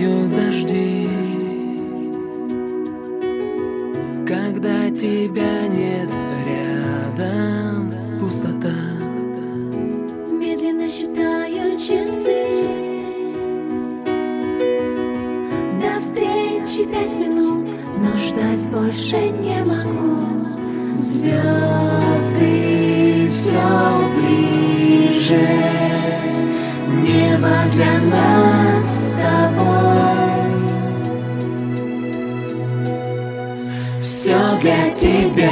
знаю дожди. Когда тебя нет рядом Пустота. Медленно считаю часы. До встречи пять минут Но ждать больше не могу. Звезды тебя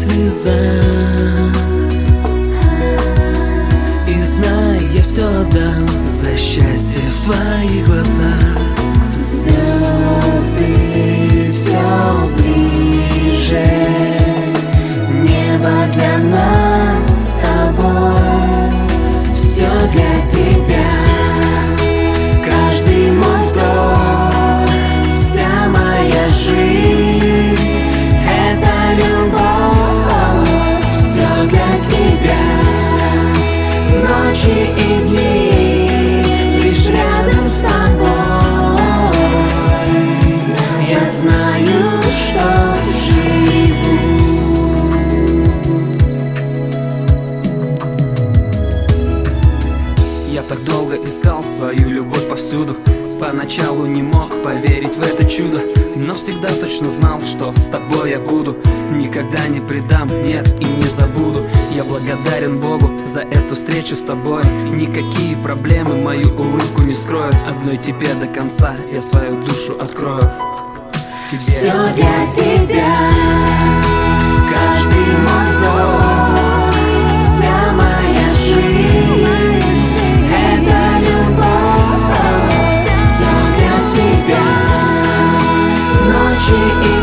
слезах. И знай, я все отдам За счастье в твоих глазах. Звезды все ближе. Небо для нас с тобой. Все для тебя. Каждый мой вдох. Вся моя жизнь Ночи и дни Лишь рядом с тобой. Я знаю, что живу. Я так долго искал свою любовь повсюду Поначалу не мог поверить в это чудо Но всегда точно знал, что с тобой я буду. Никогда не предам, нет и не забуду. Я благодарен Богу за эту встречу с тобой. Никакие проблемы мою улыбку не скроют. Одной тебе до конца я свою душу открою. Тебе Все для тебя. Каждый мой вдох любовь